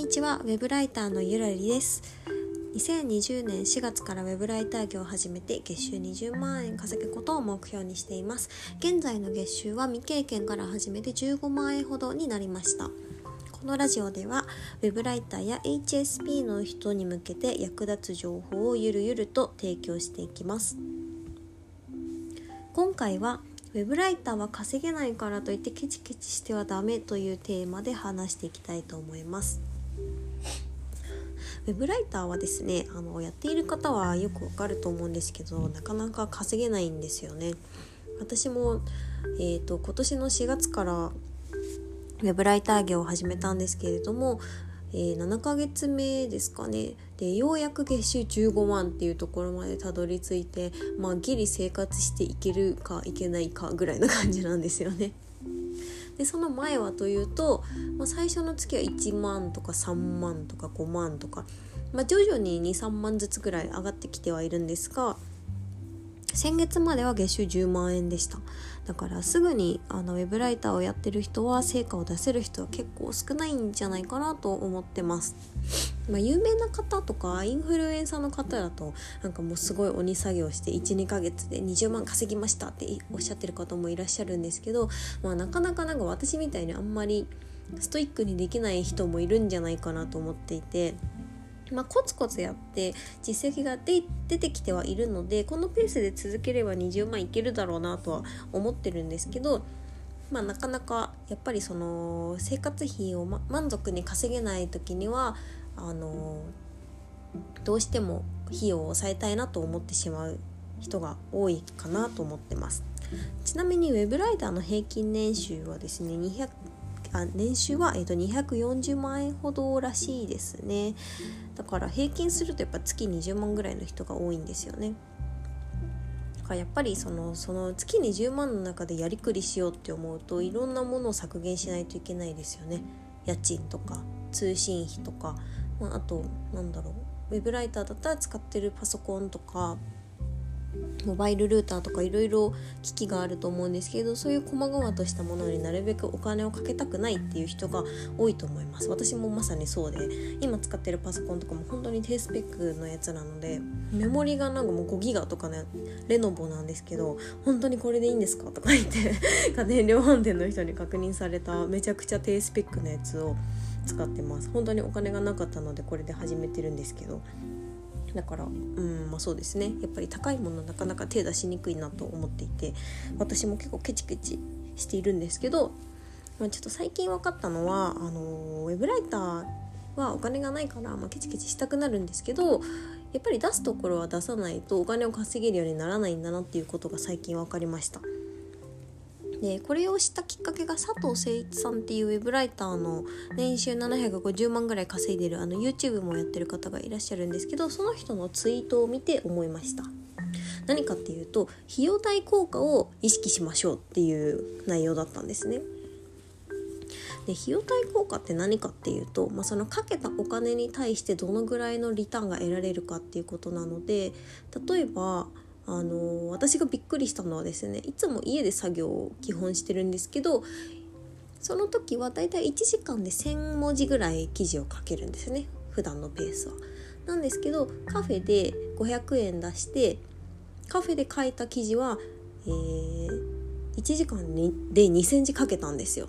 にちは。ウェブライターのゆらりです。2020年4月からウェブライター業を始めて月収20万円稼ぐことを目標にしています。現在の月収は未経験から始めて15万円ほどになりました。このラジオではウェブライターや HSP の人に向けて役立つ情報をゆるゆると提供していきます。今回はウェブライターは稼げないからといってケチケチしてはダメというテーマで話していきたいと思います。ウェブライターはですねあのやっている方はよくわかると思うんですけどなかなか稼げないんですよね私も、えーと、今年の4月からウェブライター業を始めたんですけれどもえー、7ヶ月目ですかねでようやく月収15万っていうところまでたどり着いてまあギリ生活していけるかいけないかぐらいな感じなんですよね。でその前はというと、まあ、最初の月は1万とか3万とか5万とか、まあ、徐々に23万ずつぐらい上がってきてはいるんですが先月までは月収10万円でした。だからすぐにあのウェブライターをやってる人は成果を出せる人は結構少ないんじゃないかなと思ってます。まあ、有名な方とかインフルエンサーの方だとなんかもうすごい鬼作業して12ヶ月で20万稼ぎましたっておっしゃってる方もいらっしゃるんですけど、まあ、なかなかなんか私みたいにあんまりストイックにできない人もいるんじゃないかなと思っていてまあ、コツコツやって実績が出てきてはいるのでこのペースで続ければ20万いけるだろうなとは思ってるんですけど、まあ、なかなかやっぱりその生活費を、ま、満足に稼げない時にはあのどうしても費用を抑えたいなと思ってしまう人が多いかなと思ってます。ちなみにウェブライターの平均年収はですね200あ年収は、えーと、240万円ほどらしいですね。だから平均するとやっぱ月20万ぐらいの人が多いんですよね。だからやっぱりそのその月20万の中でやりくりしようって思うといろんなものを削減しないといけないですよね。家賃とか通信費とか、まあ、あとなんだろう。ウェブライターだったら使ってるパソコンとかモバイルルーターとかいろいろ機器があると思うんですけどそういう細々としたものになるべくお金をかけたくないっていう人が多いと思います。私もまさにそうで今使ってるパソコンとかも本当に低スペックのやつなのでメモリがなんかもう5ギガとかねレノボなんですけど本当にこれでいいんですかとか言って家電量販店の人に確認されためちゃくちゃ低スペックのやつを使ってます。本当にお金がなかったのでこれで始めてるんですけど。だからうんまあそうですね。やっぱり高いものなかなか手出しにくいなと思っていて。私も結構ケチケチしているんですけど、まあ、ちょっと最近分かったのはあのウェブライターはお金がないから、まあ、ケチケチしたくなるんですけど。やっぱり出すところは出さないとお金を稼げるようにならないんだなっていうことが最近分かりました。でこれを知ったきっかけが佐藤誠一さんっていうウェブライターの年収750万ぐらい稼いでるあの YouTube もやってる方がいらっしゃるんですけどその人のツイートを見て思いました。何かっていうと費用対効果を意識しましょうっていう内容だったんですね。で費用対効果って何かっていうと、まあ、そのかけたお金に対してどのぐらいのリターンが得られるかっていうことなので例えばあの私がびっくりしたのはですねいつも家で作業を基本してるんですけどその時はだいたい1時間で1,000文字ぐらい記事を書けるんですね普段のペースは。なんですけどカフェで500円出してカフェで書いた記事は、えー、1時間にで2,000字書けたんですよ。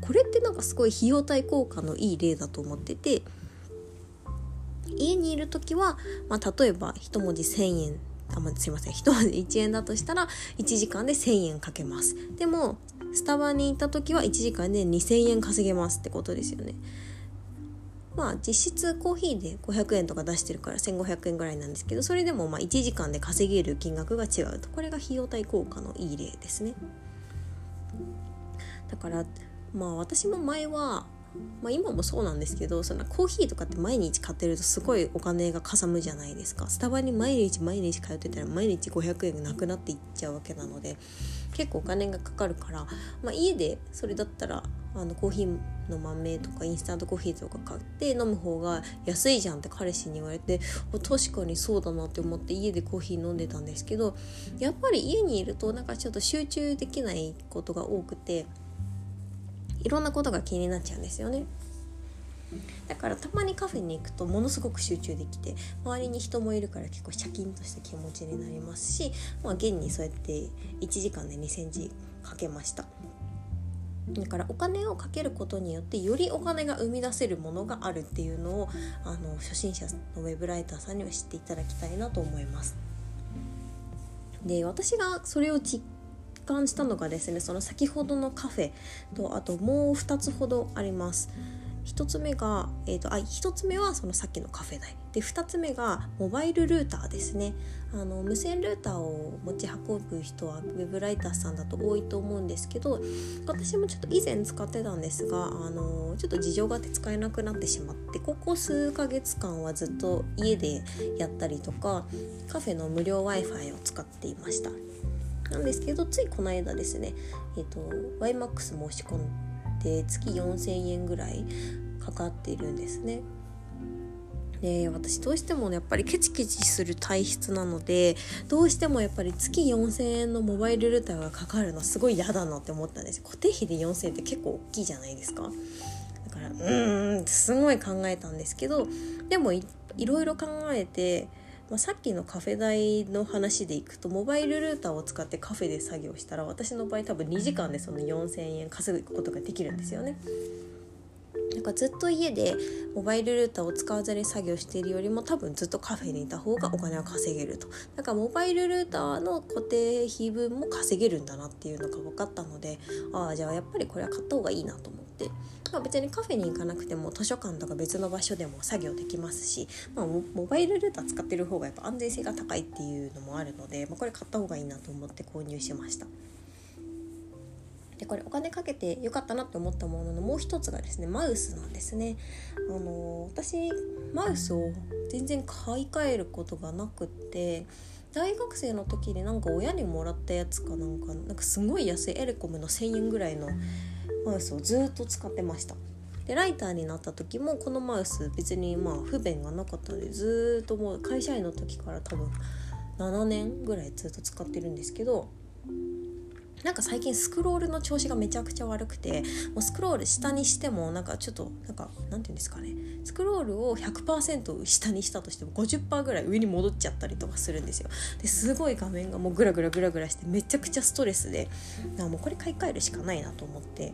これってなんかすごい費用対効果のいい例だと思ってて家にいる時は、まあ、例えば1文字1,000円あ、まあ、すいません。1文字1円だとしたら1時間で1,000円かけます。でもスタバに行った時は1時間で2,000円稼げますってことですよね。まあ実質コーヒーで500円とか出してるから1500円ぐらいなんですけどそれでもまあ1時間で稼げる金額が違うと。これが費用対効果のいい例ですね。だからまあ私も前はまあ、今もそうなんですけどそのコーヒーとかって毎日買ってるとすごいお金がかさむじゃないですか。スタバに毎日毎日通ってたら毎日500円がなくなっていっちゃうわけなので結構お金がかかるから、まあ、家でそれだったらあのコーヒーの豆とかインスタントコーヒーとか買って飲む方が安いじゃんって彼氏に言われて確かにそうだなって思って家でコーヒー飲んでたんですけどやっぱり家にいるとなんかちょっと集中できないことが多くていろんなことが気になっちゃうんですよね。だからたまにカフェに行くとものすごく集中できて周りに人もいるから結構シャキンとした気持ちになりますし、まあ、現にそうやって1時間で2センチかけましただからお金をかけることによってよりお金が生み出せるものがあるっていうのをあの初心者のウェブライターさんには知っていただきたいなと思います。で私がそれを実感したのがですねその先ほどのカフェとあともう2つほどあります。1つ目が、えーと、あ1つ目はそのさっきのカフェ代で2つ目がモバイルルーターですね。あの無線ルーターを持ち運ぶ人はウェブライターさんだと多いと思うんですけど私もちょっと以前使ってたんですがあのちょっと事情があって使えなくなってしまってここ数ヶ月間はずっと家でやったりとかカフェの無料 w i f i を使っていました。なんですけどついこの間ですね、えーと、と YMAX 申し込んで月4,000円ぐらいかかっているんですね。で私どうしてもやっぱりケチケチする体質なのでどうしてもやっぱり月4,000円のモバイルルーターがかかるのすごい嫌だなって思ったんです固定費で4,000円って結構大きいじゃないですかだからうーんすごい考えたんですけどでもいろいろ考えてまあ、さっきのカフェ代の話でいくとモバイルルーターを使ってカフェで作業したら私の場合多分2時間でその4,000円稼ぐことができるんですよね。なんかずっと家でモバイルルーターを使わずに作業しているよりも多分ずっとカフェにいた方がお金は稼げるとだからモバイルルーターの固定費分も稼げるんだなっていうのが分かったのでああじゃあやっぱりこれは買った方がいいなと思って、まあ、別にカフェに行かなくても図書館とか別の場所でも作業できますし、まあ、モバイルルーター使ってる方がやっぱ安全性が高いっていうのもあるので、まあ、これ買った方がいいなと思って購入しました。でこれお金かけてよかったなって思ったもののもう一つがですねマウスなんですね。あの私マウスを全然買い替えることがなくって大学生の時になんか親にもらったやつかなんかなんかすごい安いエレコムの1,000円ぐらいのマウスをずっと使ってました。でライターになった時もこのマウス別にまあ不便がなかったのでずっともう会社員の時から多分7年ぐらいずっと使ってるんですけどなんか最近スクロールの調子がめちゃくちゃ悪くてもうスクロール下にしてもなんかちょっとなんかなんて言うんですかね。スクロールを100%下にしたとしても50%ぐらい上に戻っちゃったりとかするんですよ。ですごい画面がもうグラグラグラグラしてめちゃくちゃストレスでもうこれ買い替えるしかないなと思って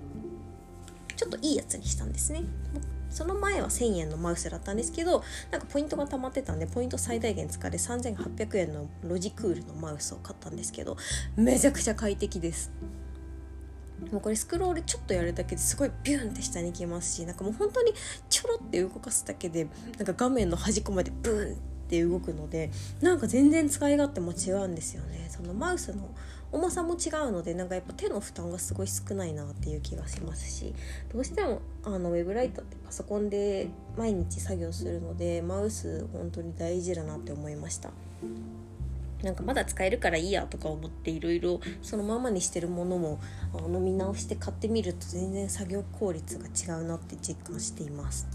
ちょっといいやつにしたんですね。その前は1000円のマウスだったんですけどなんかポイントが溜まってたんでポイント最大限使って3800円のロジクールのマウスを買ったんですけどめちゃくちゃ快適です。もうこれスクロールちょっとやるだけですごいビューンって下に来ますしなんかもう本当にちょろって動かすだけでなんか画面の端っこまでブーンって動くのでなんか全然使い勝手も違うんですよね。そのマウスの重さも違うのでなんかやっぱ手の負担がすごい少ないなっていう気がしますしどうしてもあのウェブライターってパソコンで毎日作業するのでマウス本当に大事だなって思いました。なんかまだ使えるからいいやとか思っていろいろそのままにしてるものもあの見直して買ってみると全然作業効率が違うなって実感しています。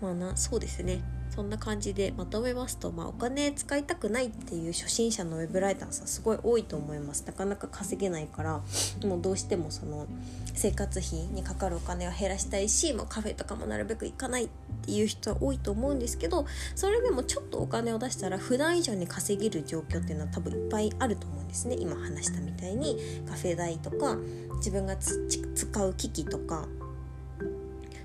まあなそうですね。そんな感じでまとめますと、まあ、お金使いたくないっていう初心者のウェブライターさんすごい多いと思います。なかなか稼げないからもうどうしてもその生活費にかかるお金を減らしたいしもうカフェとかもなるべく行かないっていう人は多いと思うんですけどそれでもちょっとお金を出したら普段以上に稼げる状況っていうのは多分いっぱいあると思うんですね。今話したみたいにカフェ代とか自分が使う機器とか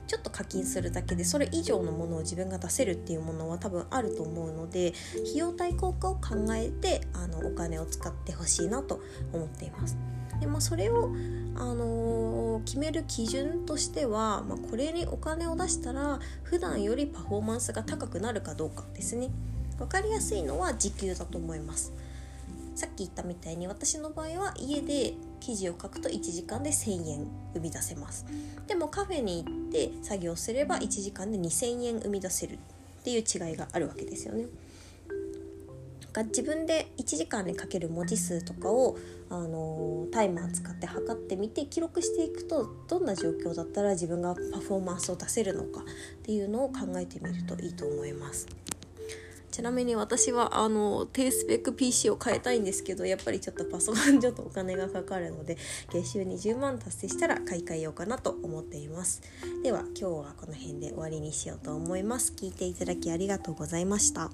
ちょっと課金するだけでそれ以上のものを自分が出せるっていうものは多分あると思うので費用対効果を考えてあのお金を使ってほしいなと思っています。でまあ、それを、あのー、決める基準としては、まあ、これにお金を出したら普段よりパフォーマンスが高くなるかどうかですね。分かりやすいのは時給だと思います。さっき言ったみたいに私の場合は家で記事を書くと1時間で1000円生み出せますでもカフェに行って作業すれば1時間で2000円生み出せるっていう違いがあるわけですよね自分で1時間にかける文字数とかを、あのタイマー使って測ってみて記録していくとどんな状況だったら自分がパフォーマンスを出せるのかっていうのを考えてみるといいと思います。ちなみに私はあの低スペック PC を変えたいんですけどやっぱりちょっとパソコンちょっとお金がかかるので月収20万達成したら買い替えようかなと思っています。では今日はこの辺で終わりにしようと思います。聞いていただきありがとうございました。